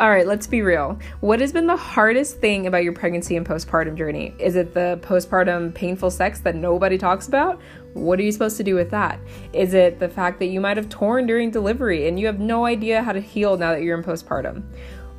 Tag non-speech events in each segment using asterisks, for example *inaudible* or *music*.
All right, let's be real. What has been the hardest thing about your pregnancy and postpartum journey? Is it the postpartum painful sex that nobody talks about? What are you supposed to do with that? Is it the fact that you might have torn during delivery and you have no idea how to heal now that you're in postpartum?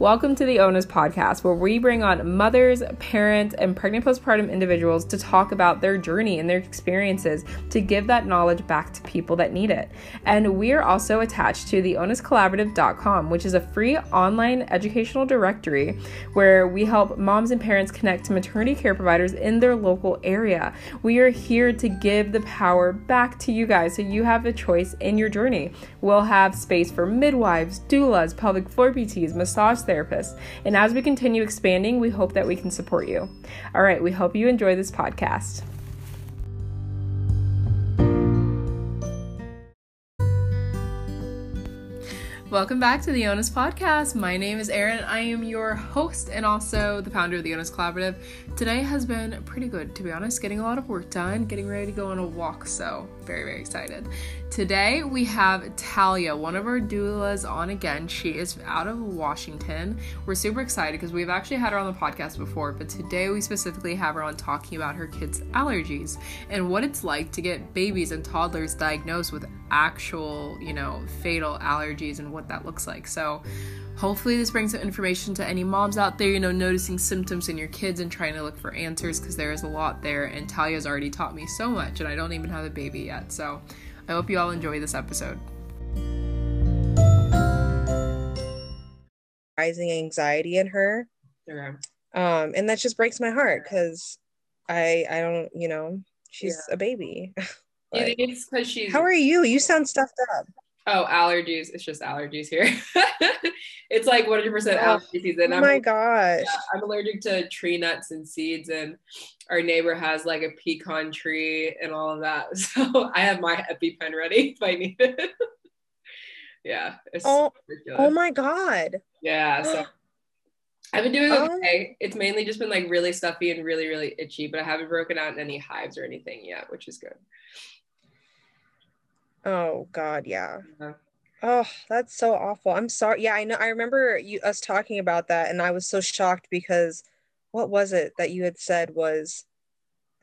Welcome to the Onus podcast, where we bring on mothers, parents, and pregnant postpartum individuals to talk about their journey and their experiences to give that knowledge back to people that need it. And we are also attached to the onuscollaborative.com, which is a free online educational directory where we help moms and parents connect to maternity care providers in their local area. We are here to give the power back to you guys so you have a choice in your journey. We'll have space for midwives, doulas, pelvic floor PTs, massage therapists. And as we continue expanding, we hope that we can support you. All right, we hope you enjoy this podcast. Welcome back to the Onus podcast. My name is Erin. I am your host and also the founder of the Onus Collaborative. Today has been pretty good, to be honest. Getting a lot of work done, getting ready to go on a walk, so very, very excited. Today we have Talia, one of our doulas, on again. She is out of Washington. We're super excited because we've actually had her on the podcast before, but today we specifically have her on talking about her kids' allergies and what it's like to get babies and toddlers diagnosed with actual, you know, fatal allergies and what that looks like. So, hopefully, this brings some information to any moms out there, you know, noticing symptoms in your kids and trying to look for answers because there is a lot there. And Talia's already taught me so much, and I don't even have a baby yet. So, I hope you all enjoy this episode. Rising anxiety in her. Okay. Um, and that just breaks my heart because I I don't, you know, she's yeah. a baby. *laughs* you it's because she's How are you? You sound stuffed up. Oh, allergies. It's just allergies here. *laughs* it's like 100% allergy season. Oh my I'm, gosh. Yeah, I'm allergic to tree nuts and seeds, and our neighbor has like a pecan tree and all of that. *laughs* So I have my EpiPen ready if I need it. *laughs* yeah. oh, oh my God. Yeah. So *gasps* I've been doing oh. okay. It's mainly just been like really stuffy and really, really itchy, but I haven't broken out in any hives or anything yet, which is good. Oh God, yeah. yeah. Oh, that's so awful. I'm sorry. Yeah, I know. I remember you us talking about that, and I was so shocked because what was it that you had said was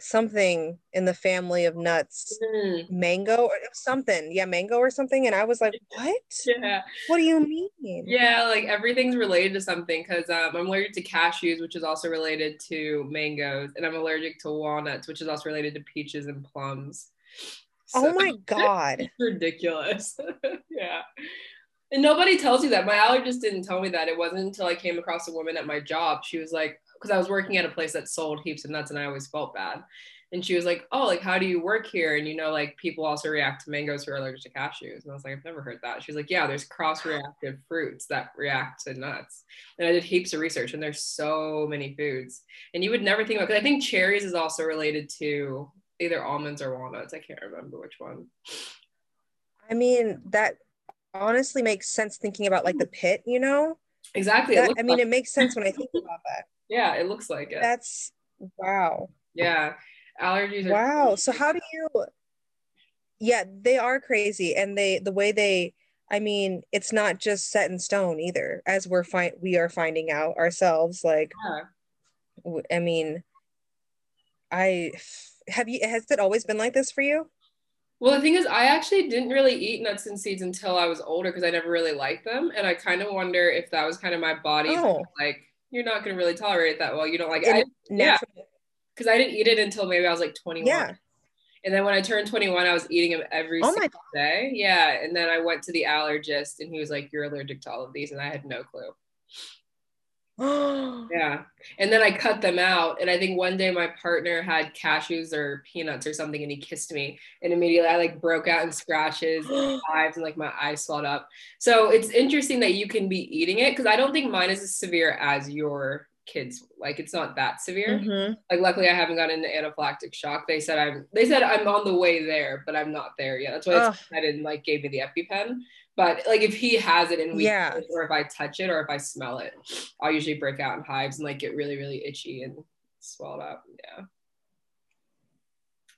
something in the family of nuts, mm. mango or something. Yeah, mango or something. And I was like, *laughs* what? Yeah. What do you mean? Yeah, like everything's related to something because um, I'm allergic to cashews, which is also related to mangoes, and I'm allergic to walnuts, which is also related to peaches and plums. Oh so, oh my *laughs* god. It's ridiculous. *laughs* yeah. And nobody tells you that. My allergist didn't tell me that. It wasn't until I came across a woman at my job. She was like, because I was working at a place that sold heaps of nuts and I always felt bad. And she was like, Oh, like, how do you work here? And you know, like, people also react to mangoes who are allergic to cashews. And I was like, I've never heard that. She's like, Yeah, there's cross reactive fruits that react to nuts. And I did heaps of research, and there's so many foods. And you would never think about because I think cherries is also related to either almonds or walnuts. I can't remember which one. I mean, that honestly makes sense thinking about like the pit, you know? Exactly. That, I mean, like- it makes sense when I think about that. *laughs* Yeah, it looks like it. That's wow. Yeah. Allergies are Wow. Crazy. So how do you Yeah, they are crazy and they the way they I mean, it's not just set in stone either as we're find we are finding out ourselves like yeah. I mean, I have you has it always been like this for you? Well, the thing is, I actually didn't really eat nuts and seeds until I was older because I never really liked them, and I kind of wonder if that was kind of my body oh. like you're not going to really tolerate it that well. You don't like it. yeah, because I didn't eat it until maybe I was like 21. Yeah. And then when I turned 21, I was eating them every oh single day. Yeah. And then I went to the allergist and he was like, You're allergic to all of these. And I had no clue. *gasps* yeah. And then I cut them out. And I think one day my partner had cashews or peanuts or something and he kissed me. And immediately I like broke out in scratches *gasps* and hives and like my eyes swelled up. So it's interesting that you can be eating it because I don't think mine is as severe as your kids like it's not that severe mm-hmm. like luckily i haven't gotten into anaphylactic shock they said i'm they said i'm on the way there but i'm not there yet that's why i didn't like gave me the epipen but like if he has it and we yeah. or if I touch it or if I smell it, I'll usually break out in hives and like get really, really itchy and swelled up. Yeah.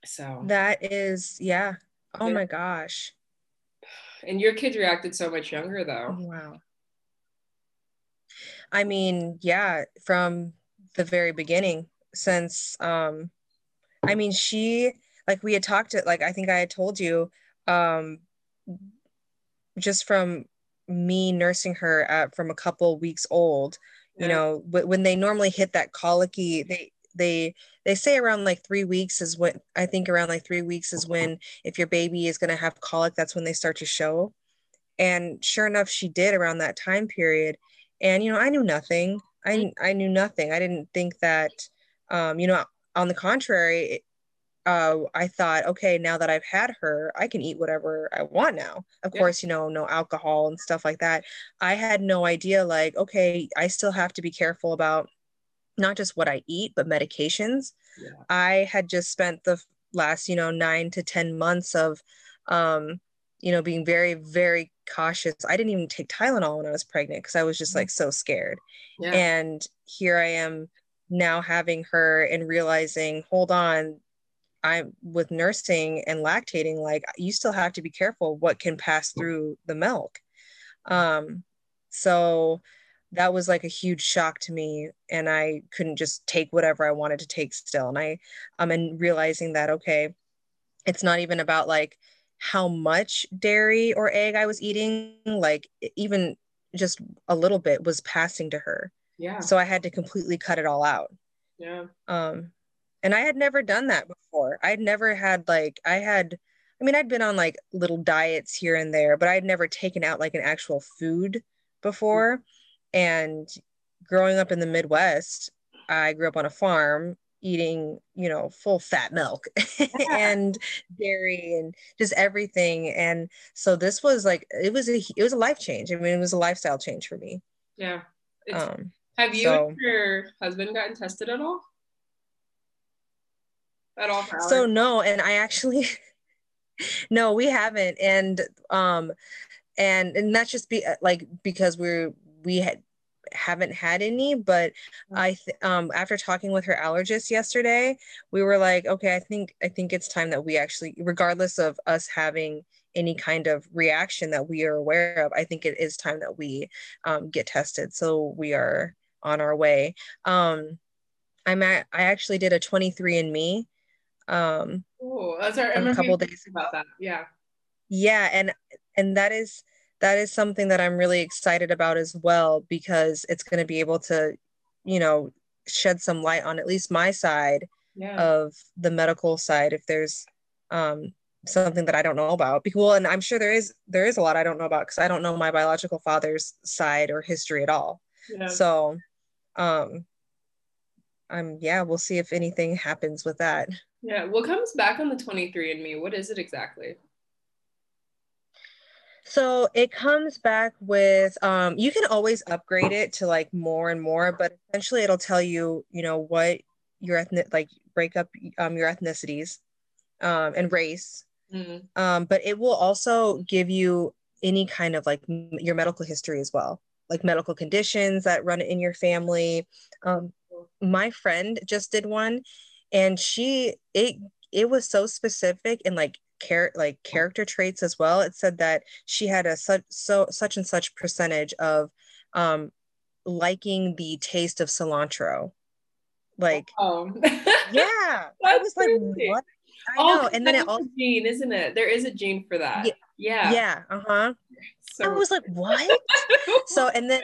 So that is yeah. Oh yeah. my gosh. And your kids reacted so much younger though. wow. I mean, yeah, from the very beginning, since um I mean she like we had talked it like I think I had told you, um just from me nursing her at from a couple weeks old, yeah. you know, when they normally hit that colicky, they they they say around like three weeks is what I think around like three weeks is when if your baby is gonna have colic, that's when they start to show. And sure enough, she did around that time period. And you know, I knew nothing. I I knew nothing. I didn't think that um, you know, on the contrary, uh, I thought, okay, now that I've had her, I can eat whatever I want now. Of yeah. course, you know, no alcohol and stuff like that. I had no idea, like, okay, I still have to be careful about not just what I eat, but medications. Yeah. I had just spent the last, you know, nine to 10 months of, um, you know, being very, very cautious. I didn't even take Tylenol when I was pregnant because I was just like mm. so scared. Yeah. And here I am now having her and realizing, hold on, I'm with nursing and lactating, like you still have to be careful what can pass through the milk. Um, so that was like a huge shock to me and i couldn't just take whatever i wanted to take still and i um and realizing that okay it's not even about like how much dairy or egg i was eating like even just a little bit was passing to her. Yeah. So i had to completely cut it all out. Yeah. Um and i had never done that before i'd never had like i had i mean i'd been on like little diets here and there but i'd never taken out like an actual food before and growing up in the Midwest, I grew up on a farm eating, you know, full fat milk *laughs* and dairy and just everything. And so this was like it was a it was a life change. I mean, it was a lifestyle change for me. Yeah. Um, have you so, and your husband gotten tested at all? At all? So no, and I actually *laughs* no, we haven't. And um and and that's just be like because we're we had haven't had any but mm. i th- um after talking with her allergist yesterday we were like okay i think i think it's time that we actually regardless of us having any kind of reaction that we are aware of i think it is time that we um, get tested so we are on our way um i'm at i actually did a 23andme um oh that's our, a couple days about that yeah yeah and and that is that is something that I'm really excited about as well because it's going to be able to, you know, shed some light on at least my side yeah. of the medical side if there's um, something that I don't know about. Because, well, and I'm sure there is there is a lot I don't know about because I don't know my biological father's side or history at all. Yeah. So, um, I'm yeah, we'll see if anything happens with that. Yeah, what comes back on the 23andMe? What is it exactly? So it comes back with um, you can always upgrade it to like more and more, but essentially it'll tell you, you know, what your ethnic like break up um, your ethnicities um, and race. Mm-hmm. Um, but it will also give you any kind of like m- your medical history as well, like medical conditions that run in your family. Um, my friend just did one, and she it it was so specific and like care like character traits as well. It said that she had a such so such and such percentage of um liking the taste of cilantro. Like oh *laughs* yeah. I was crazy. like, what? I oh, know. And then it also gene, isn't it? There is a gene for that. Yeah. Yeah. Yeah. Uh-huh. So I was like, what? *laughs* so and then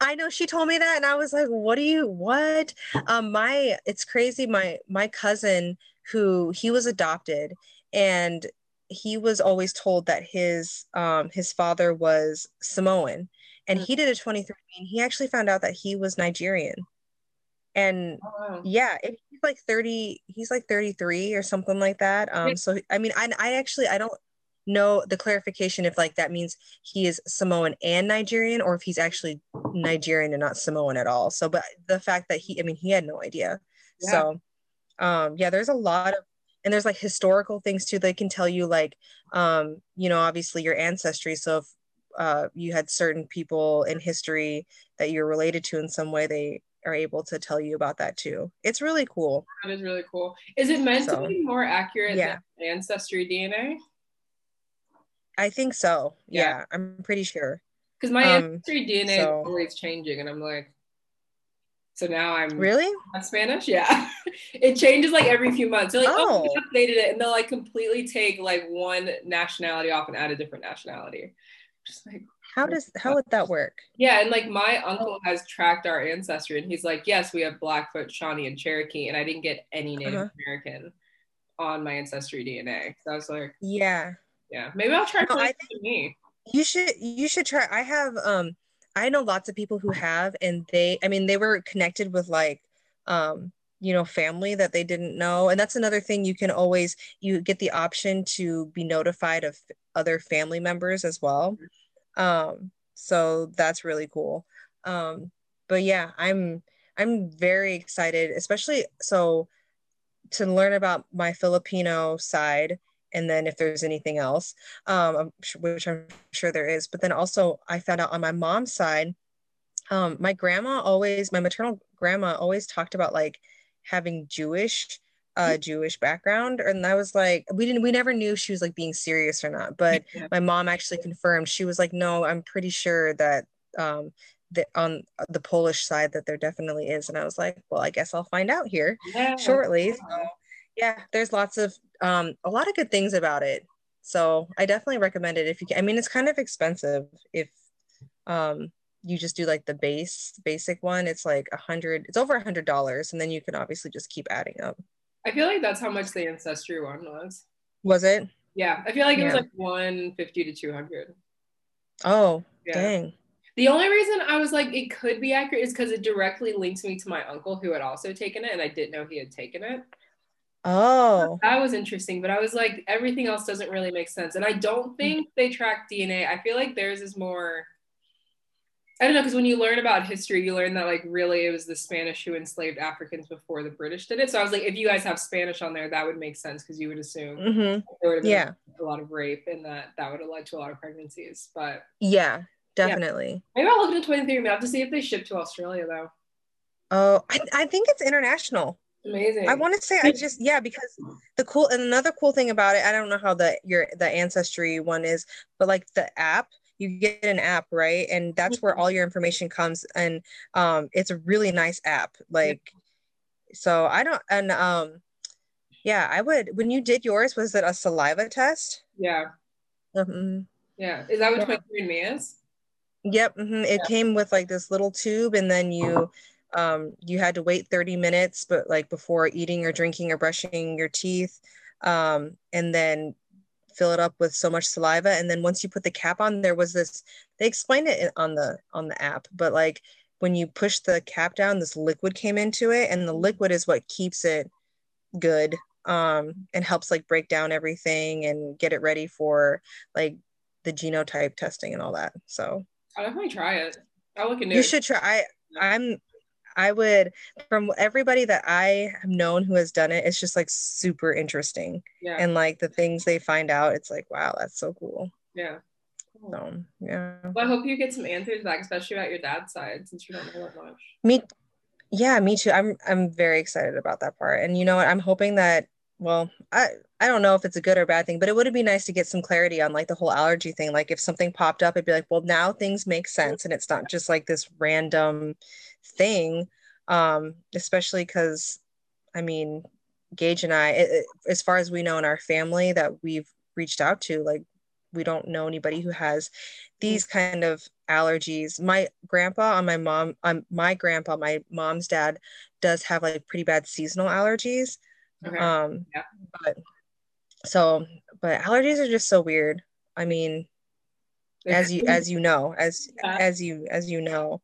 I know she told me that and I was like, what do you what? Um my it's crazy. My my cousin who he was adopted and he was always told that his um, his father was Samoan, and mm-hmm. he did a 23 and he actually found out that he was Nigerian. And oh, wow. yeah, it, he's like 30, he's like 33 or something like that. Um, so I mean, I, I actually I don't know the clarification if like that means he is Samoan and Nigerian or if he's actually Nigerian and not Samoan at all. So, but the fact that he, I mean, he had no idea. Yeah. So, um, yeah, there's a lot of and there's like historical things too they can tell you like um you know obviously your ancestry so if uh you had certain people in history that you're related to in some way they are able to tell you about that too it's really cool that is really cool is it meant so, to be more accurate yeah. than ancestry dna i think so yeah. yeah i'm pretty sure Because my um, ancestry DNA so. is always changing, and I'm like, so now I'm really on Spanish. Yeah, *laughs* it changes like every few months. They're like, oh, oh we updated it, and they'll like completely take like one nationality off and add a different nationality. Just like how does how would that work? Yeah, and like my uncle has tracked our ancestry, and he's like, yes, we have Blackfoot, Shawnee, and Cherokee, and I didn't get any Native uh-huh. American on my ancestry DNA. So I was like, yeah, yeah, maybe I'll try. No, I think me. You should you should try. I have um I know lots of people who have, and they, I mean, they were connected with like, um, you know, family that they didn't know. And that's another thing you can always, you get the option to be notified of other family members as well. Um, so that's really cool. Um, but yeah, I'm, I'm very excited, especially so to learn about my Filipino side and then if there's anything else, um, which I'm sure there is. But then also, I found out on my mom's side, um, my grandma always, my maternal grandma always talked about like having Jewish, uh, Jewish background, and I was like, we didn't, we never knew she was like being serious or not. But my mom actually confirmed. She was like, no, I'm pretty sure that um, that on the Polish side that there definitely is. And I was like, well, I guess I'll find out here yeah. shortly. So, yeah, there's lots of um, a lot of good things about it. So I definitely recommend it if you can. I mean, it's kind of expensive if um, you just do like the base basic one. It's like a hundred. It's over a hundred dollars, and then you can obviously just keep adding up. I feel like that's how much the ancestry one was. Was it? Yeah, I feel like it yeah. was like one fifty to two hundred. Oh, yeah. dang. The only reason I was like it could be accurate is because it directly links me to my uncle who had also taken it, and I didn't know he had taken it. Oh, that was interesting. But I was like, everything else doesn't really make sense. And I don't think they track DNA. I feel like theirs is more. I don't know, because when you learn about history, you learn that like really it was the Spanish who enslaved Africans before the British did it. So I was like, if you guys have Spanish on there, that would make sense because you would assume mm-hmm. there would yeah a lot of rape and that that would have led to a lot of pregnancies. But yeah, definitely. Yeah. Maybe I'll look into 23 I have to see if they ship to Australia though. Oh, I, I think it's international. Amazing. I want to say I just yeah because the cool and another cool thing about it I don't know how the your the ancestry one is but like the app you get an app right and that's where all your information comes and um it's a really nice app like so I don't and um yeah I would when you did yours was it a saliva test yeah mm-hmm. yeah is that what yeah. 23andMe is Yep, mm-hmm. it yeah. came with like this little tube, and then you um, you had to wait 30 minutes but like before eating or drinking or brushing your teeth um, and then fill it up with so much saliva. And then once you put the cap on there was this they explained it on the on the app but like when you push the cap down this liquid came into it and the liquid is what keeps it good um, and helps like break down everything and get it ready for like the genotype testing and all that so. I'll definitely try it. I'll look into you it. should try I, i'm I would, from everybody that I have known who has done it, it's just like super interesting. Yeah. And like the things they find out, it's like, wow, that's so cool. Yeah. Cool. So, yeah. Well, I hope you get some answers back, especially about your dad's side, since you don't know that much. Me, yeah, me too. I'm I'm very excited about that part, and you know what? I'm hoping that. Well, I I don't know if it's a good or bad thing, but it would be nice to get some clarity on like the whole allergy thing. Like if something popped up, it'd be like, well, now things make sense, and it's not just like this random thing um, especially because i mean gage and i it, as far as we know in our family that we've reached out to like we don't know anybody who has these kind of allergies my grandpa on my mom on my grandpa my mom's dad does have like pretty bad seasonal allergies okay. um yeah. but so but allergies are just so weird i mean as you as you know as yeah. as you as you know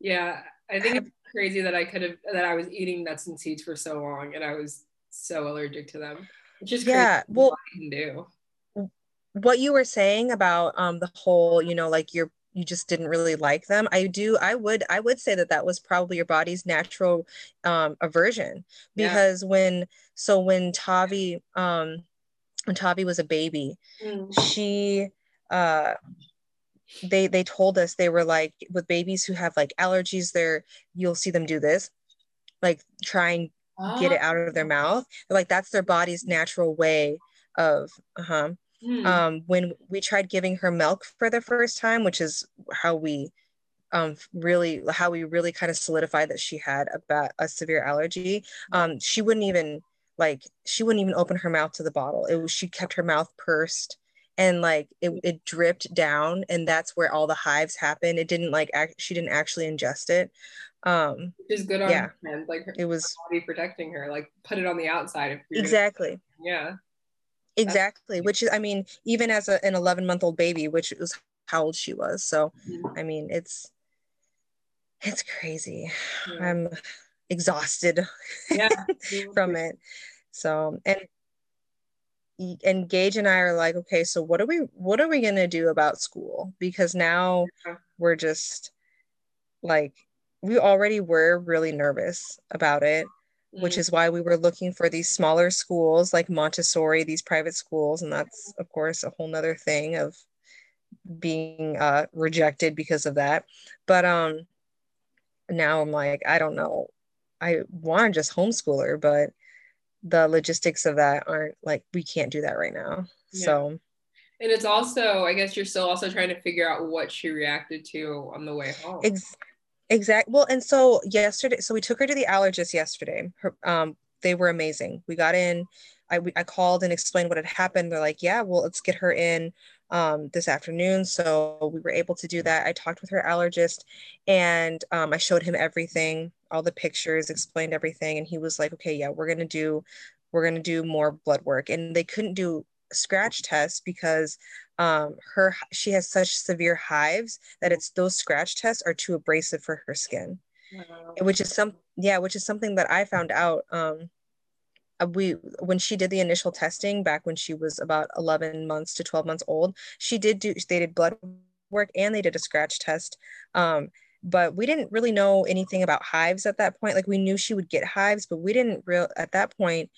yeah, I think it's *laughs* crazy that I could have that I was eating nuts and seeds for so long and I was so allergic to them. It's just yeah, well, can do. What you were saying about um the whole, you know, like you're you just didn't really like them. I do. I would. I would say that that was probably your body's natural um, aversion because yeah. when so when Tavi um, when Tavi was a baby, mm. she uh they they told us they were like with babies who have like allergies there you'll see them do this like try and get it out of their mouth They're like that's their body's natural way of uh-huh mm. um, when we tried giving her milk for the first time, which is how we um, really how we really kind of solidified that she had a, ba- a severe allergy. Um, she wouldn't even like she wouldn't even open her mouth to the bottle. It was she kept her mouth pursed and like it, it dripped down and that's where all the hives happened. It didn't like act, she didn't actually ingest it. Um, Which is good on yeah, her end, like her, it was body protecting her. Like put it on the outside if exactly. yeah. Exactly. Which is, I mean, even as a, an 11 month old baby, which was how old she was. So, mm-hmm. I mean, it's it's crazy. Yeah. I'm exhausted yeah. *laughs* from it. So and and Gage and I are like, okay, so what are we what are we gonna do about school? Because now we're just like we already were really nervous about it, mm-hmm. which is why we were looking for these smaller schools like Montessori, these private schools, and that's of course a whole nother thing of being uh rejected because of that. But um now I'm like, I don't know. I want to just homeschooler, but the logistics of that aren't like we can't do that right now. Yeah. So and it's also, I guess you're still also trying to figure out what she reacted to on the way home. Ex- exact. Well, and so yesterday, so we took her to the allergist yesterday. Her, um, they were amazing. We got in. I, I called and explained what had happened. They're like, yeah, well, let's get her in um, this afternoon. So we were able to do that. I talked with her allergist and um, I showed him everything, all the pictures, explained everything. And he was like, okay, yeah, we're going to do, we're going to do more blood work. And they couldn't do scratch tests because um, her, she has such severe hives that it's those scratch tests are too abrasive for her skin. Wow. Which is some, yeah, which is something that I found out um, uh, we when she did the initial testing back when she was about 11 months to 12 months old she did do they did blood work and they did a scratch test um, but we didn't really know anything about hives at that point like we knew she would get hives but we didn't real at that point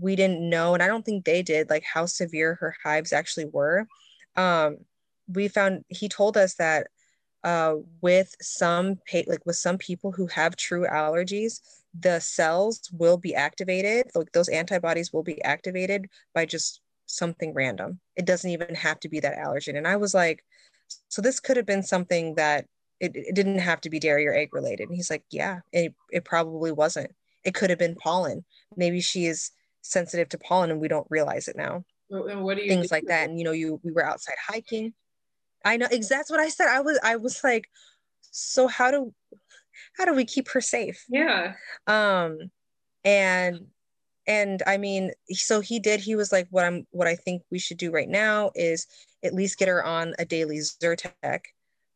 we didn't know and i don't think they did like how severe her hives actually were. Um, we found he told us that uh, with some like with some people who have true allergies the cells will be activated like those antibodies will be activated by just something random. It doesn't even have to be that allergen and i was like so this could have been something that it, it didn't have to be dairy or egg related. And he's like yeah it, it probably wasn't. It could have been pollen. Maybe she is sensitive to pollen and we don't realize it now. And what do you things like that. And you know you we were outside hiking. I know exactly that's what i said. I was i was like so how do how do we keep her safe? Yeah. Um, and and I mean, so he did. He was like, "What I'm, what I think we should do right now is at least get her on a daily Zyrtec,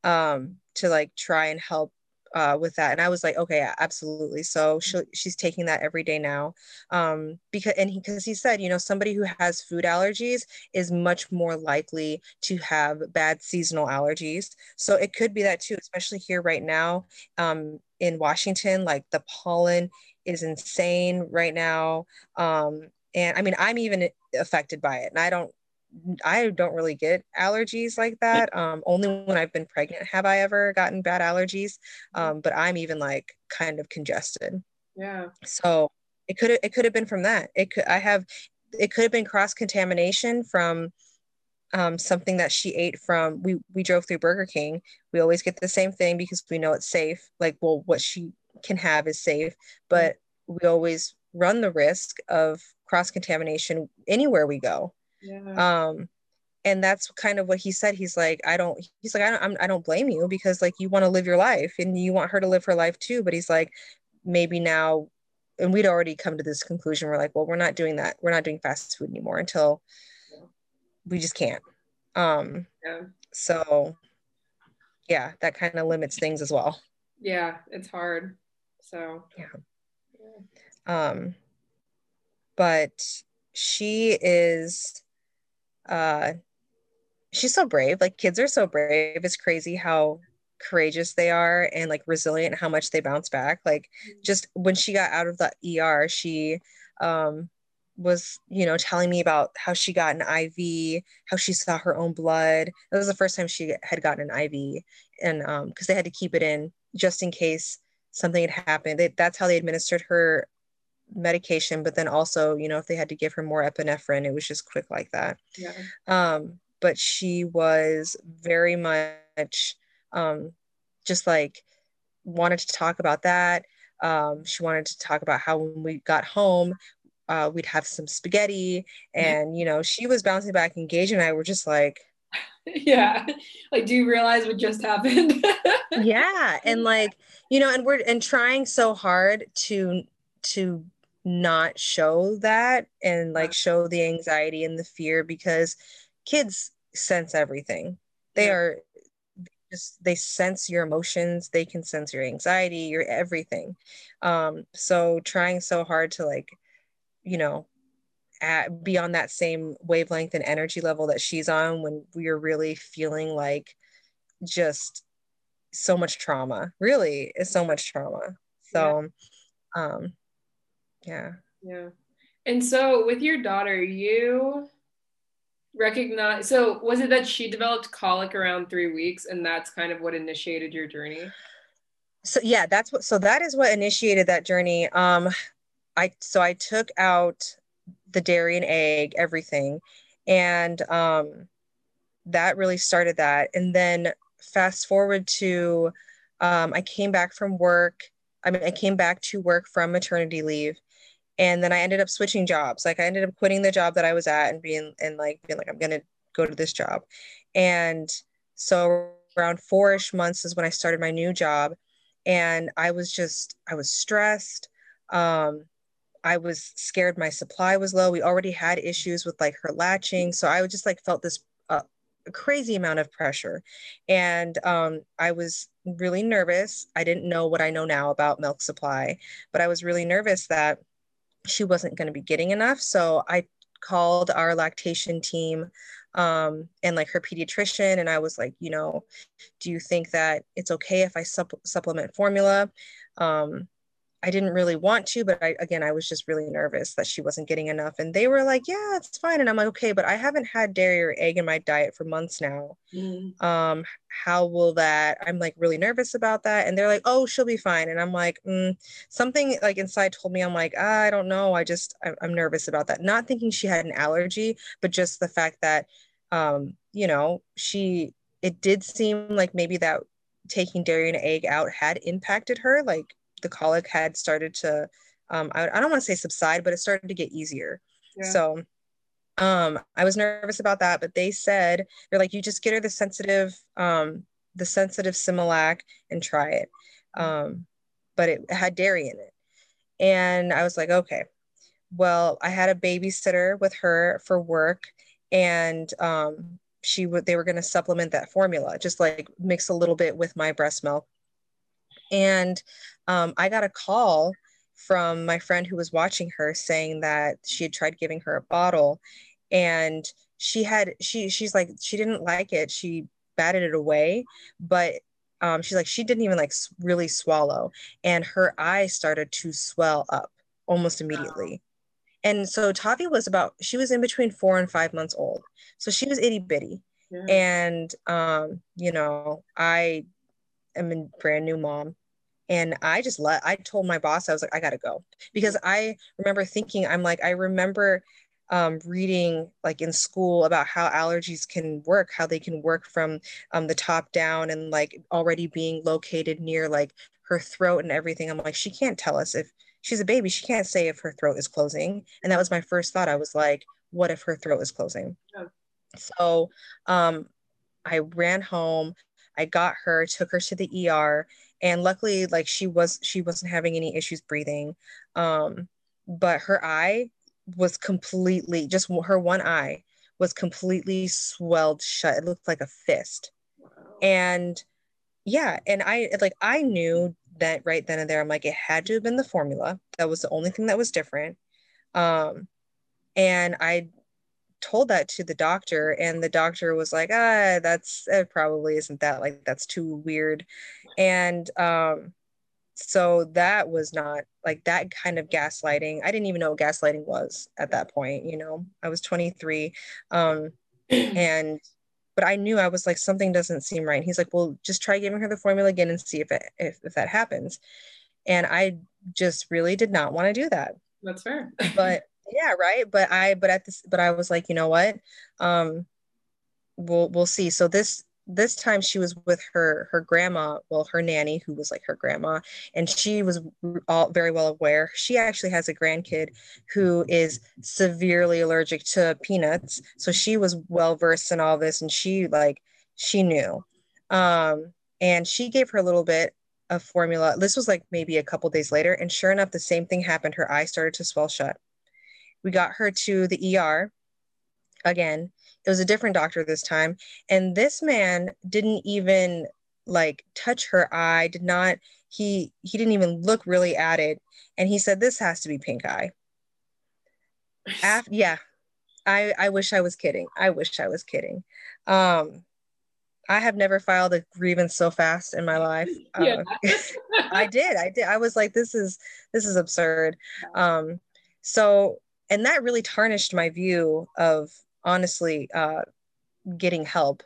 um, to like try and help uh, with that. And I was like, okay, absolutely. So she, she's taking that every day now. Um, because, and he, cause he said, you know, somebody who has food allergies is much more likely to have bad seasonal allergies. So it could be that too, especially here right now um, in Washington, like the pollen is insane right now. Um, and I mean, I'm even affected by it and I don't I don't really get allergies like that. Um, only when I've been pregnant have I ever gotten bad allergies. Um, but I'm even like kind of congested. Yeah. So it could it could have been from that. It could I have it could have been cross contamination from um, something that she ate from. We we drove through Burger King. We always get the same thing because we know it's safe. Like, well, what she can have is safe, but we always run the risk of cross contamination anywhere we go. Yeah. Um, and that's kind of what he said. He's like, I don't. He's like, I don't. I'm, I don't blame you because like you want to live your life and you want her to live her life too. But he's like, maybe now, and we'd already come to this conclusion. We're like, well, we're not doing that. We're not doing fast food anymore until we just can't. Um, yeah. So, yeah, that kind of limits things as well. Yeah, it's hard. So yeah. yeah. Um, but she is uh she's so brave. Like kids are so brave. It's crazy how courageous they are and like resilient how much they bounce back. Like just when she got out of the ER she um was you know telling me about how she got an IV how she saw her own blood. That was the first time she had gotten an IV and um because they had to keep it in just in case something had happened. They, that's how they administered her medication, but then also, you know, if they had to give her more epinephrine, it was just quick like that. Yeah. Um, but she was very much um, just like wanted to talk about that. Um, she wanted to talk about how when we got home, uh, we'd have some spaghetti, and you know, she was bouncing back. And Gage and I were just like, *laughs* yeah, like, do you realize what just happened? *laughs* yeah, and like, you know, and we're and trying so hard to to not show that and like show the anxiety and the fear because kids sense everything. They yeah. are just they sense your emotions, they can sense your anxiety, your everything. Um so trying so hard to like you know at, be on that same wavelength and energy level that she's on when we're really feeling like just so much trauma really is so much trauma so yeah. um yeah. Yeah. And so with your daughter you recognize so was it that she developed colic around three weeks and that's kind of what initiated your journey? So yeah that's what so that is what initiated that journey. Um i so i took out the dairy and egg everything and um that really started that. And then fast forward to um i came back from work i mean i came back to work from maternity leave and then i ended up switching jobs. Like i ended up quitting the job that i was at and being and like being like i'm gonna go to this job. And so around four-ish months is when i started my new job and i was just i was stressed. Um i was scared my supply was low. We already had issues with like her latching. So i just like felt this uh, crazy amount of pressure. And um, i was really nervous. I didn't know what i know now about milk supply but i was really nervous that she wasn't going to be getting enough. So I called our lactation team um, and like her pediatrician, and I was like, you know, do you think that it's okay if I supp- supplement formula? Um, I didn't really want to, but I, again, I was just really nervous that she wasn't getting enough. And they were like, yeah, it's fine. And I'm like, okay, but I haven't had dairy or egg in my diet for months now. Mm. Um, how will that? I'm like really nervous about that. And they're like, oh, she'll be fine. And I'm like, mm. something like inside told me, I'm like, I don't know. I just, I'm nervous about that. Not thinking she had an allergy, but just the fact that, um, you know, she, it did seem like maybe that taking dairy and egg out had impacted her. Like, the colic had started to um, I, I don't want to say subside, but it started to get easier. Yeah. So um, I was nervous about that, but they said they're like, you just get her the sensitive, um, the sensitive Similac and try it. Um, but it had dairy in it. And I was like, okay. Well, I had a babysitter with her for work and um, she would they were going to supplement that formula, just like mix a little bit with my breast milk and um, I got a call from my friend who was watching her saying that she had tried giving her a bottle and she had she she's like she didn't like it. She batted it away but um, she's like she didn't even like really swallow. And her eye started to swell up almost immediately. Wow. and so tavi was about she was in between four and five months old. So she was itty bitty. Yeah. and um, you know i am a brand new mom and i just let i told my boss i was like i gotta go. Because i remember thinking i'm like i remember um, reading like in school about how allergies can work how they can work from um, the top down and like already being located near like her throat and everything. I'm like she can't tell us if she's a baby she can't say if her throat is closing. And that was my first thought. I was like what if her throat is closing? Yeah. so um, i ran home i got her took her to the er and luckily like she was she wasn't having any issues breathing um but her eye was completely just her one eye was completely swelled shut. It looked like a fist. And yeah and i like i knew that right then and there i'm like it had to have been the formula. That was the only thing that was different. Um and i told that to the doctor and the doctor was like ah that's it probably isn't that like that's too weird and um so that was not like that kind of gaslighting i didn't even know what gaslighting was at that point you know i was 23 um *clears throat* and but i knew i was like something doesn't seem right and he's like well just try giving her the formula again and see if it if, if that happens and i just really did not want to do that That's fair. but *laughs* yeah, right. But I, but at this, but I was like, you know what? Um, we'll we'll see. So this this time she was with her her grandma well her nanny who was like her grandma and she was all very well aware. She actually has a grandkid who is severely allergic to peanuts so she was well versed in all this and she like she knew. Um and she gave her a little bit of formula. This was like maybe a couple days later and sure enough the same thing happened. Her eye started to swell shut. We got her to the er again it was a different doctor this time. And this man didn't even like touch her eye, did not, he he didn't even look really at it. And he said, This has to be pink eye. After, *laughs* yeah. I, I wish I was kidding. I wish I was kidding. Um, I have never filed a grievance so fast in my life. *laughs* Yeah. Uh, *laughs* I did. I did. I was like, this is this is absurd. Um, so and that really tarnished my view of honestly uh, getting help.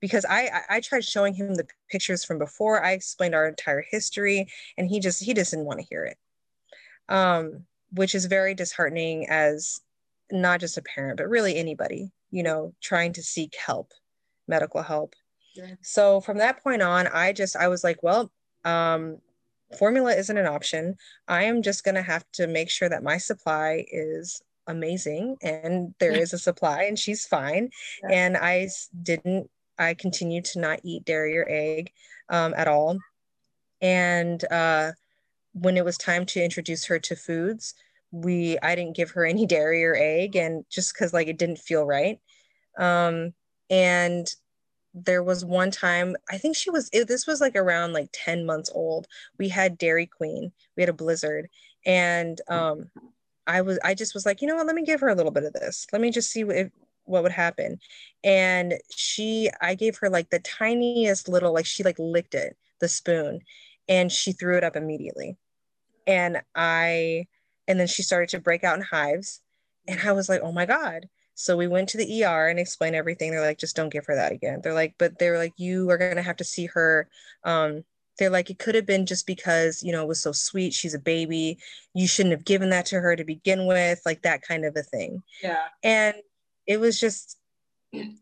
Because I, I, tried showing him the pictures from before. I explained our entire history and he just he just didn't want to hear it. Um, which is very disheartening as not just a parent but really anybody you know trying to seek help medical help. Yeah. so from that point on I just I was like well um, formula isn't an option. I am just going to have to make sure that my supply is amazing and *laughs* there is a supply and she's fine yeah. and i didn't i continued to not eat dairy or egg um, at all. And uh, when it was time to introduce her to foods we i didn't give her any *laughs* dairy or egg and just because like it didn't feel right. Um, and there was one time i think she was it, this was like around like 10 months old we had dairy queen we had a blizzard and um, I was I just was like, you know what, let me give her a little bit of this. Let me just see what what would happen. And she I gave her like the tiniest little like she like licked it, the spoon, and she threw it up immediately. And I and then she started to break out in hives. And I was like, oh my God. So we went to the ER and explained everything. They're like, just don't give her that again. They're like, but they're like, you are gonna have to see her um they're like it could have been just because you know it was so sweet she's a baby you shouldn't have given that to her to begin with like that kind of a thing. Yeah. And it was just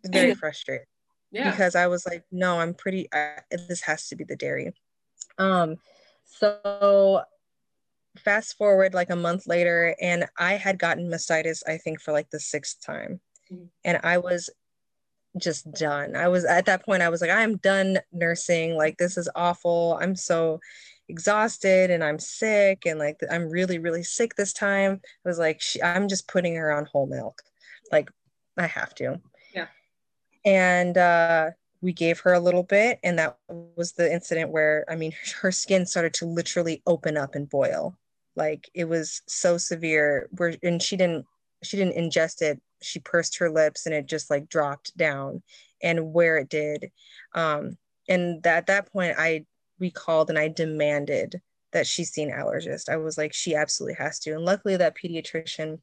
very frustrating yeah. because i was like no i'm pretty I, this has to be the dairy. Um so fast forward like a month later and i had gotten mastitis i think for like the sixth time. Mm-hmm. and i was just done. I was at that point, I was like, I'm done nursing. Like, this is awful. I'm so exhausted and I'm sick. And like, I'm really, really sick this time. I was like, she, I'm just putting her on whole milk. Like, I have to. Yeah. And uh, we gave her a little bit. And that was the incident where, I mean, *laughs* her skin started to literally open up and boil. Like, it was so severe. Where, and she didn't, she didn't ingest it she pursed her lips and it just like dropped down and where it did. Um and at that point i we called and i demanded that she's seen allergist. I was like she absolutely has to. And luckily that pediatrician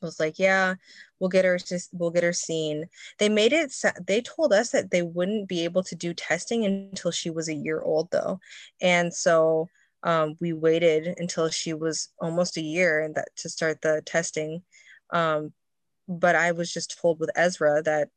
was like yeah we'll get her to, we'll get her seen. They made it they told us that they wouldn't be able to do testing until she was a year old though. And so um, we waited until she was almost a year and that to start the testing. Um, but I was just told with Ezra that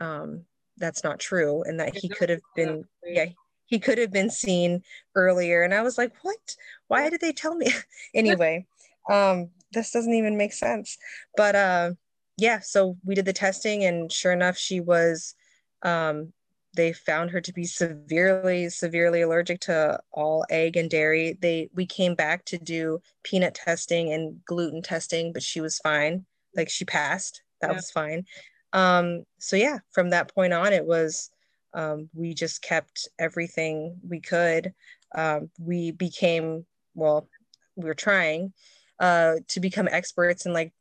um, that's not true and that he could have been yeah he could have been seen earlier. And I was like what? Why did they tell me? *laughs* Anyway um this doesn't even make sense. But uh yeah so we did the testing and sure enough she was um they found her to be severely severely allergic to all egg and dairy. They we came back to do peanut testing and gluten testing but she was fine like she passed that yeah. was fine um so yeah from that point on it was um we just kept everything we could um we became well we were trying uh to become experts in like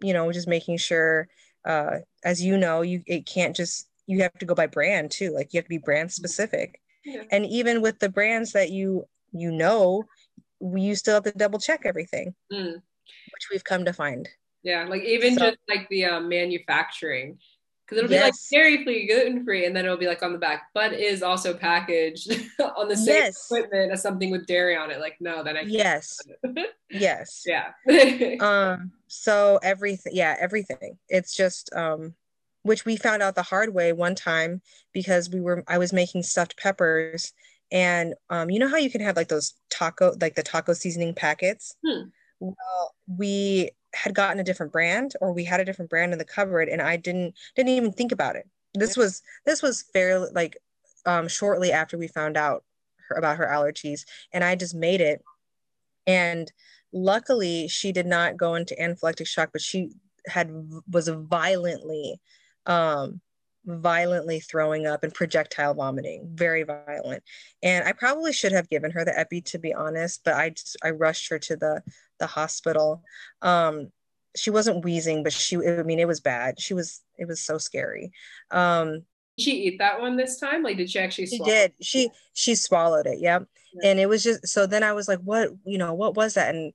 you know just making sure uh as you know you it can't just you have to go by brand too like you have to be brand specific yeah. and even with the brands that you you know you still have to double check everything mm. which we've come to find yeah, like even so, just like the um, manufacturing, because it'll yes. be like dairy free, gluten free, and then it'll be like on the back, but is also packaged *laughs* on the same yes. equipment as something with dairy on it. Like, no, then I can't. Yes. *laughs* Yes. Yeah. *laughs* um so everything yeah, everything. It's just um which we found out the hard way one time because we were I was making stuffed peppers and um you know how you can have like those taco like the taco seasoning packets? Hmm. Well, we had gotten a different brand or we had a different brand in the cupboard and I didn't didn't even think about it. This was this was fairly like um shortly after we found out her, about her allergies and I just made it. And luckily she did not go into anaphylactic shock but she had was violently um violently throwing up and projectile vomiting very violent. And i probably should have given her the epi to be honest but i just i rushed her to the the hospital. Um she wasn't wheezing but she i mean it was bad. She was it was so scary. Um did she eat that one this time? Like did she actually she did. she she swallowed it yep. Yeah. and it was just so then i was like what you know what was that? And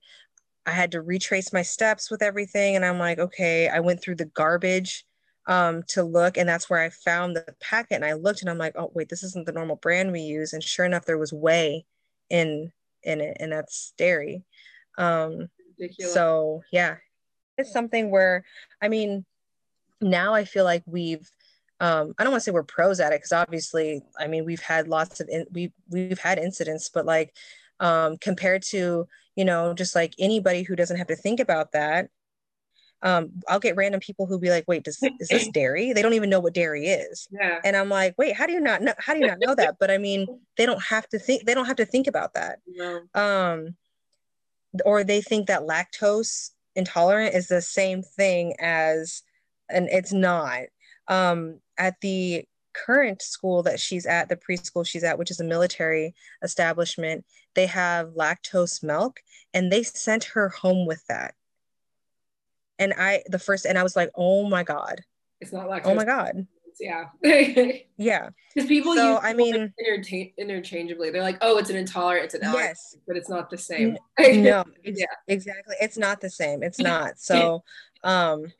i had to retrace my steps with everything. And i'm like okay i went through the garbage um, to look and that's where i found the packet and i looked and i'm like oh wait this isn't the normal brand we use and sure enough there was whey in in it and that's dairy um Ridiculous. so yeah it's something where i mean now i feel like we've um, I don't want to say we're pros at it because obviously, I mean, we've had lots of in, we we've had incidents, but like um, compared to you know just like anybody who doesn't have to think about that, um, I'll get random people who be like, "Wait, does is this dairy?" They don't even know what dairy is, yeah. and I'm like, "Wait, how do you not know? How do you not know that?" But I mean, they don't have to think. They don't have to think about that. No. Um, or they think that lactose intolerant is the same thing as, and it's not. Um, at the current school that she's at, the preschool she's at, which is a military establishment, they have lactose milk and they sent her home with that. And I, the first, and I was like, oh my God. It's not lactose. Oh my God. *laughs* Yeah. *laughs* yeah. Because people so, use I mean, interchangeably. They're like, oh, it's an intolerant, it's an allergy, yes. but it's not the same. no, *laughs* ex- yeah. exactly. It's not the same. It's not. So, um,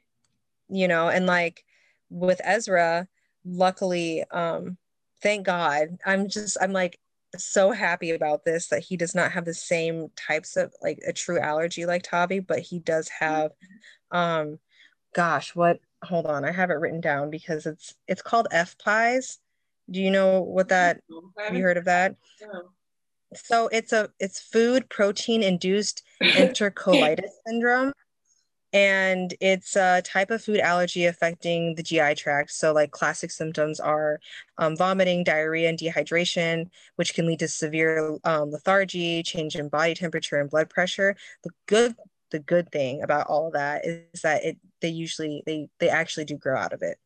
you know, and like with Ezra, luckily, um, thank God, I'm just, I'm like so happy about this that he does not have the same types of like a true allergy like Tavi, but he does have, um, gosh, what, hold on, I have it written down because it's, it's called FPIES. Do you know what that, have you heard of that? No. So it's a, it's food protein induced enterocolitis syndrome and it's a type of food allergy affecting the GI tract. So, like classic symptoms are um, vomiting, diarrhea, and dehydration, which can lead to severe um, lethargy, change in body temperature and blood pressure. The good the good thing about all of that is that it they usually they they actually do grow out of it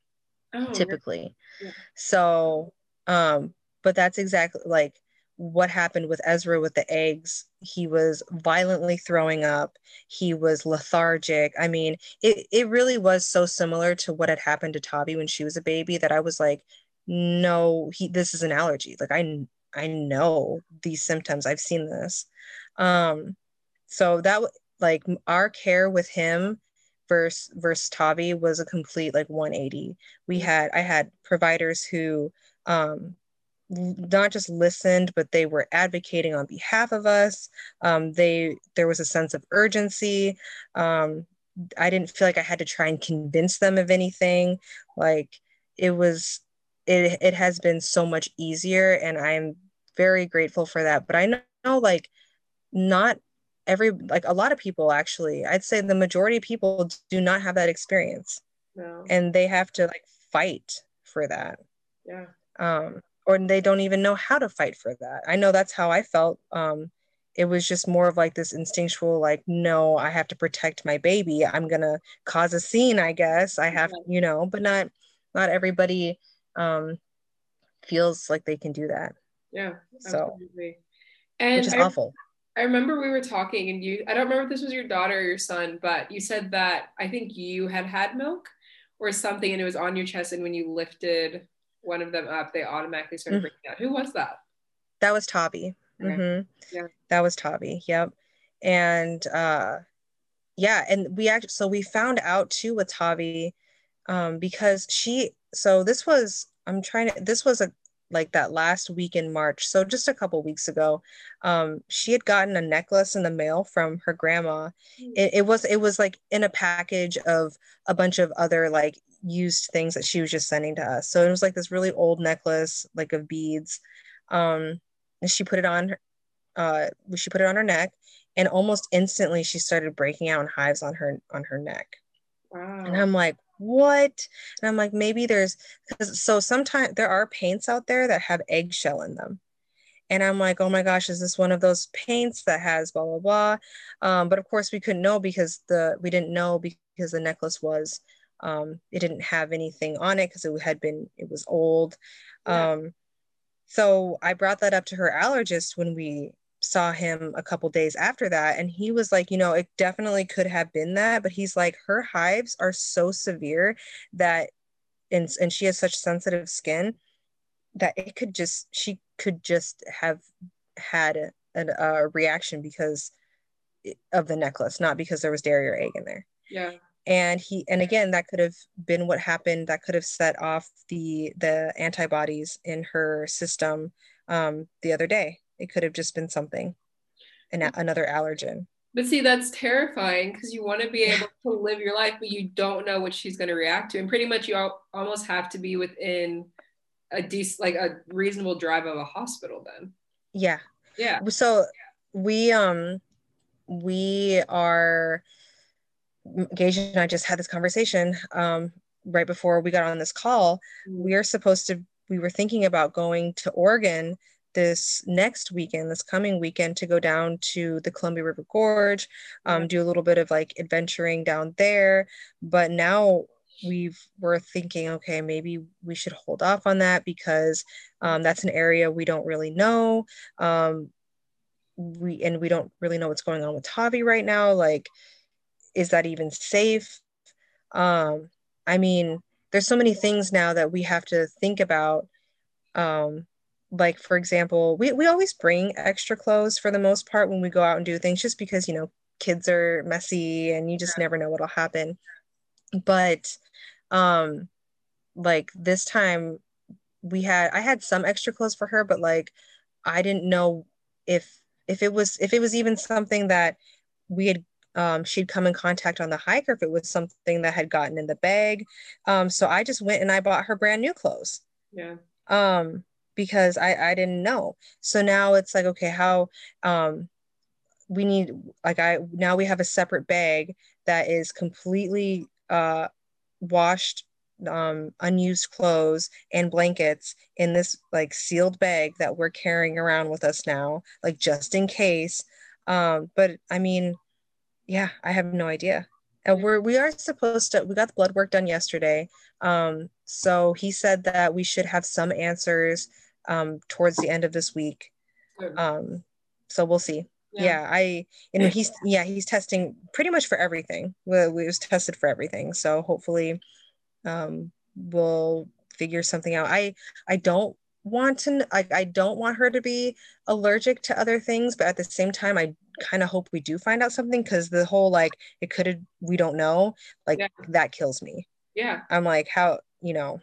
oh, typically yeah. so um but that's exactly like what happened with Ezra with the eggs. He was violently throwing up. He was lethargic. I mean, it, it really was so similar to what had happened to Tavi when she was a baby that I was like, no, he this is an allergy. Like I I know these symptoms. I've seen this. Um, so that like our care with him versus versus Tavi was a complete like 180. We had I had providers who um not just listened, but they were advocating on behalf of us. Um, they there was a sense of urgency. Um, I didn't feel like I had to try and convince them of anything. Like it was, it it has been so much easier, and I'm very grateful for that. But I know, like, not every like a lot of people actually. I'd say the majority of people do not have that experience, no. and they have to like fight for that. Yeah. Um, or they don't even know how to fight for that. I know that's how I felt. Um, it was just more of like this instinctual, like, no, I have to protect my baby. I'm gonna cause a scene, I guess. I have, you know, but not not everybody um feels like they can do that. Yeah. So and which is I, awful. I remember we were talking and you I don't remember if this was your daughter or your son, but you said that I think you had had milk or something and it was on your chest and when you lifted one of them up, they automatically started mm-hmm. breaking out. Who was that? That was Tavi. Okay. Mm-hmm. Yeah. That was Tavi. Yep. And uh, yeah, and we actually so we found out too with Tavi um, because she so this was I'm trying to this was a like that last week in March, so just a couple weeks ago, um, she had gotten a necklace in the mail from her grandma. Hmm. It, it was it was like in a package of a bunch of other like used things that she was just sending to us. So it was like this really old necklace, like of beads. Um, and she put it on uh she put it on her neck and almost instantly she started breaking out in hives on her on her neck. Wow. And I'm like, what? And I'm like, maybe there's because so sometimes there are paints out there that have eggshell in them. And I'm like, oh my gosh, is this one of those paints that has blah blah blah? Um, but of course we couldn't know because the we didn't know because the necklace was um, it didn't have anything on it because it had been it was old. Yeah. Um, so I brought that up to her allergist when we saw him a couple days after that and he was like you know it definitely could have been that but he's like her hives are so severe that and, and she has such sensitive skin that it could just she could just have had a, a, a reaction because of the necklace not because there was dairy or egg in there yeah and he and again that could have been what happened that could have set off the the antibodies in her system um, the other day it could have just been something, an, another allergen. But see, that's terrifying because you want to be able to live your life, but you don't know what she's going to react to. And pretty much you almost have to be within a decent, like a reasonable drive of a hospital then. Yeah. Yeah. So we, um, we are, Gage and I just had this conversation, um, right before we got on this call. Mm-hmm. We are supposed to, we were thinking about going to Oregon this next weekend, this coming weekend, to go down to the Columbia River Gorge, um, do a little bit of like adventuring down there. But now we've we're thinking, okay, maybe we should hold off on that because um, that's an area we don't really know. Um, we and we don't really know what's going on with Tavi right now. Like, is that even safe? Um, I mean, there's so many things now that we have to think about um, like for example we, we always bring extra clothes for the most part when we go out and do things just because you know kids are messy and you just never know what'll happen but um like this time we had i had some extra clothes for her but like i didn't know if if it was if it was even something that we had um, she'd come in contact on the hike or if it was something that had gotten in the bag um, so i just went and i bought her brand new clothes yeah um because I, I didn't know. So now it's like, okay, how um we need like I now we have a separate bag that is completely uh washed um unused clothes and blankets in this like sealed bag that we're carrying around with us now, like just in case. Um, but I mean, yeah, I have no idea. And we're we are supposed to we got the blood work done yesterday. Um, so he said that we should have some answers um, towards the end of this week. Um, so we'll see. Yeah. yeah. I and he's yeah he's testing pretty much for everything. We, we was tested for everything, so hopefully, um, we'll figure something out. I I don't want to like I don't want her to be allergic to other things, but at the same time, I kind of hope we do find out something because the whole like it could have we don't know like yeah. that kills me. Yeah, I'm like how you know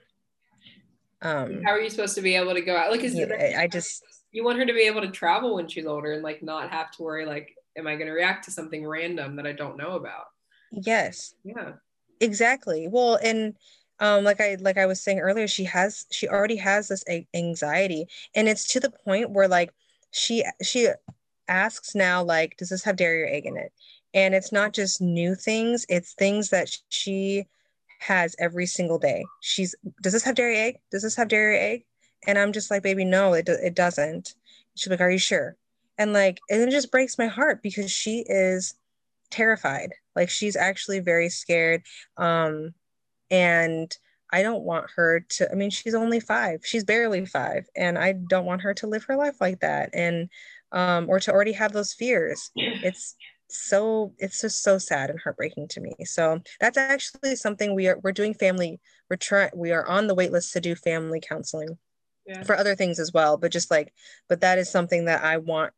um how are you supposed to be able to go out like is yeah, i just you want her to be able to travel when she's older and like not have to worry like am i going to react to something random that i don't know about? Yes. Yeah. Exactly. Well and um like i like i was saying earlier she has she already has this anxiety and it's to the point where like she she asks now like does this have dairy or egg in it and it's not just new things it's things that she has every single day. She's, does this have dairy egg? Does this have dairy egg? And I'm just like, baby, no, it, it doesn't. She's like, are you sure? And like, and it just breaks my heart because she is terrified. Like she's actually very scared. Um, and I don't want her to, I mean, she's only five, she's barely five. And I don't want her to live her life like that. And, um, or to already have those fears. It's, so it's just so sad and heartbreaking to me. So that's actually something we are we're doing family we're trying we are on the waitlist to do family counseling yeah. for other things as well. But just like but that is something that I want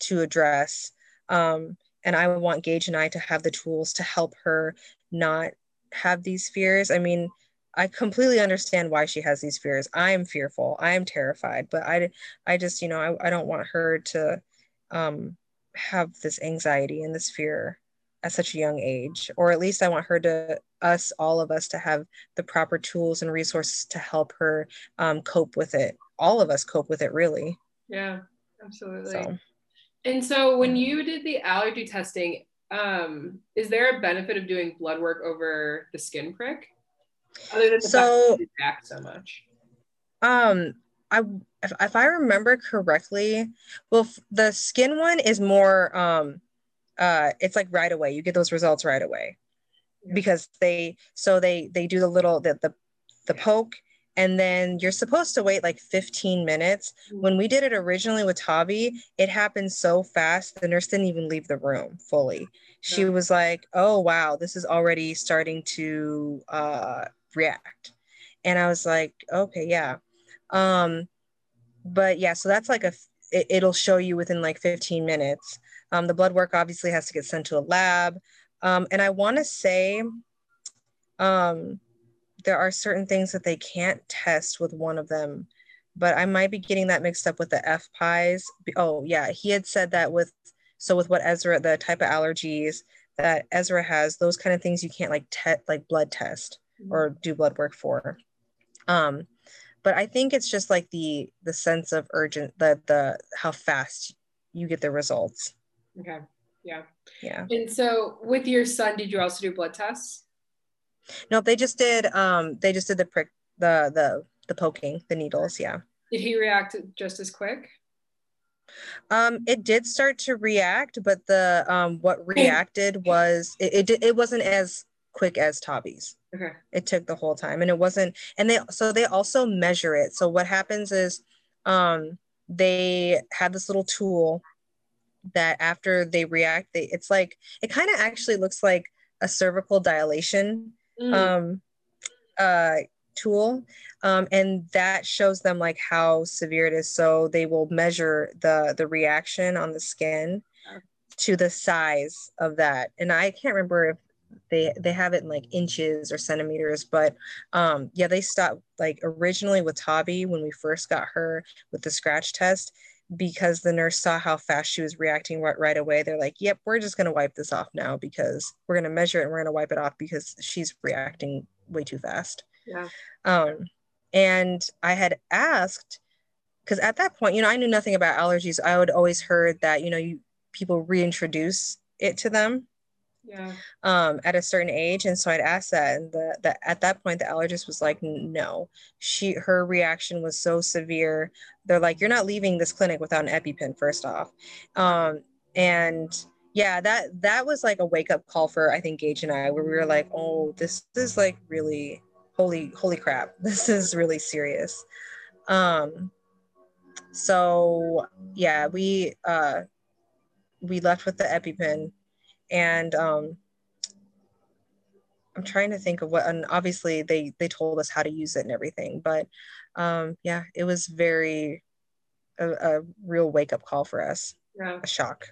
to address. Um and I want Gage and I to have the tools to help her not have these fears. I mean, I completely understand why she has these fears. I am fearful. I am terrified, but I, I just, you know, I, I don't want her to um, have this anxiety and this fear at such a young age, or at least I want her to, us, all of us, to have the proper tools and resources to help her um, cope with it. All of us cope with it, really. Yeah, absolutely. So. And so, when you did the allergy testing, um, is there a benefit of doing blood work over the skin prick? Other than the so, fact so much. Um, I if, if I remember correctly, well, the skin one is more um, uh, it's like right away. You get those results right away yeah. because they so they they do the little the the, the poke and then you're supposed to wait like 15 minutes. Mm-hmm. When we did it originally with Tavi, it happened so fast, the nurse didn't even leave the room fully. She was like, "Oh wow, this is already starting to uh, react," and I was like, "Okay, yeah." Um, but yeah, so that's like a it, it'll show you within like 15 minutes. Um, the blood work obviously has to get sent to a lab. Um, and I want to say um, there are certain things that they can't test with one of them, but I might be getting that mixed up with the F pies. Oh, yeah, he had said that with so with what Ezra, the type of allergies that Ezra has, those kind of things you can't like te- like blood test or do blood work for. Um, but I think it's just like the the sense of urgent the the how fast you get the results. Okay. Yeah. Yeah. And so with your son, did you also do blood tests? No, they just did um they just did the prick the the the poking, the needles, yeah. Did he react just as quick? Um, it did start to react, but the um what *clears throat* reacted was it it, it wasn't as quick as Tavi's. Okay. It took the whole time and it wasn't and they so they also measure it. So what happens is um they have this little tool that after they react they it's like it kind of actually looks like a cervical dilation mm. um uh tool um, and that shows them like how severe it is. So they will measure the the reaction on the skin to the size of that. And i can't remember if they they have it in like inches or centimeters but um yeah they stopped like originally with Tavi when we first got her with the scratch test because the nurse saw how fast she was reacting right, right away they're like yep we're just going to wipe this off now because we're going to measure it and we're going to wipe it off because she's reacting way too fast. Yeah. Um and i had asked because at that point you know i knew nothing about allergies. I would always heard that you know you people reintroduce it to them yeah. um at a certain age. And so i'd ask that and the, the at that point the allergist was like no. She her reaction was so severe. They're like you're not leaving this clinic without an epipen first off. Um and yeah that that was like a wake up call for i think gage and i where we were like oh this is like really holy holy crap. *laughs* This is really serious. Um so yeah we uh we left with the epipen and um, I'm trying to think of what, and obviously they they told us how to use it and everything, but um, yeah, it was very a, a real wake up call for us. Yeah, a shock.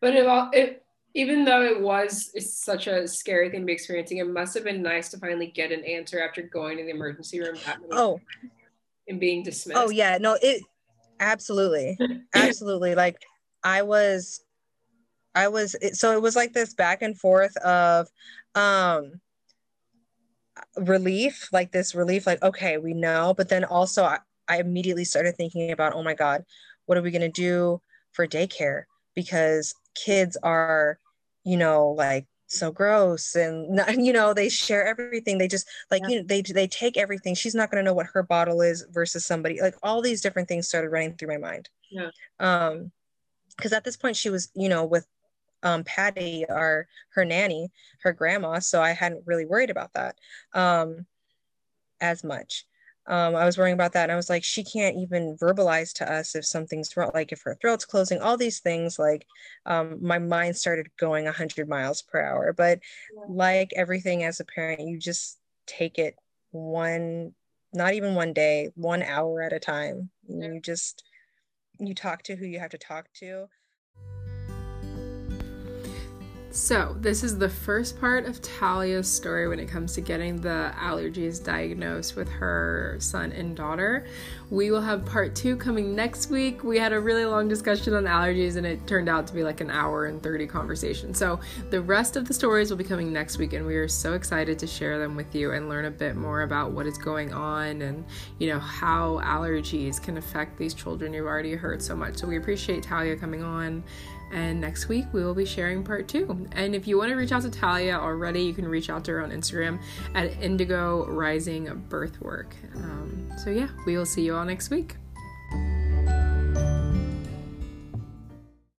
But it, it even though it was it's such a scary thing to be experiencing, it must have been nice to finally get an answer after going to the emergency room. oh, and being dismissed. Oh yeah, no, it absolutely, *laughs* absolutely. Like I was I was so it was like this back and forth of um relief, like this relief, like, okay, we know, but then also I, I immediately started thinking about, oh my God, what are we gonna do for daycare? Because kids are, you know, like so gross and *laughs* you know they share everything they just like yeah. you know they they take everything she's not going to know what her bottle is versus somebody like all these different things started running through my mind yeah um because at this point she was you know with um, Patty, our her nanny, her grandma. So I hadn't really worried about that um, as much. Um, I was worrying about that, and I was like, she can't even verbalize to us if something's wrong, like if her throat's closing, all these things. Like, um, my mind started going 100 miles per hour. But yeah. like everything as a parent, you just take it one, not even one day, one hour at a time. Yeah. You just you talk to who you have to talk to So, this is the first part of Talia's story when it comes to getting the allergies diagnosed with her son and daughter. We will have part two coming next week. We had a really long discussion on allergies and it turned out to be like an hour and 30 conversation. So, the rest of the stories will be coming next week, and we are so excited to share them with you and learn a bit more about what is going on and, you know, how allergies can affect these children you've already heard so much. So, we appreciate Talia coming on and next week we will be sharing part two. And if you want to reach out to Talia already, you can reach out to her on Instagram at Indigo Rising Birthwork. Um, so yeah, we will see you all next week.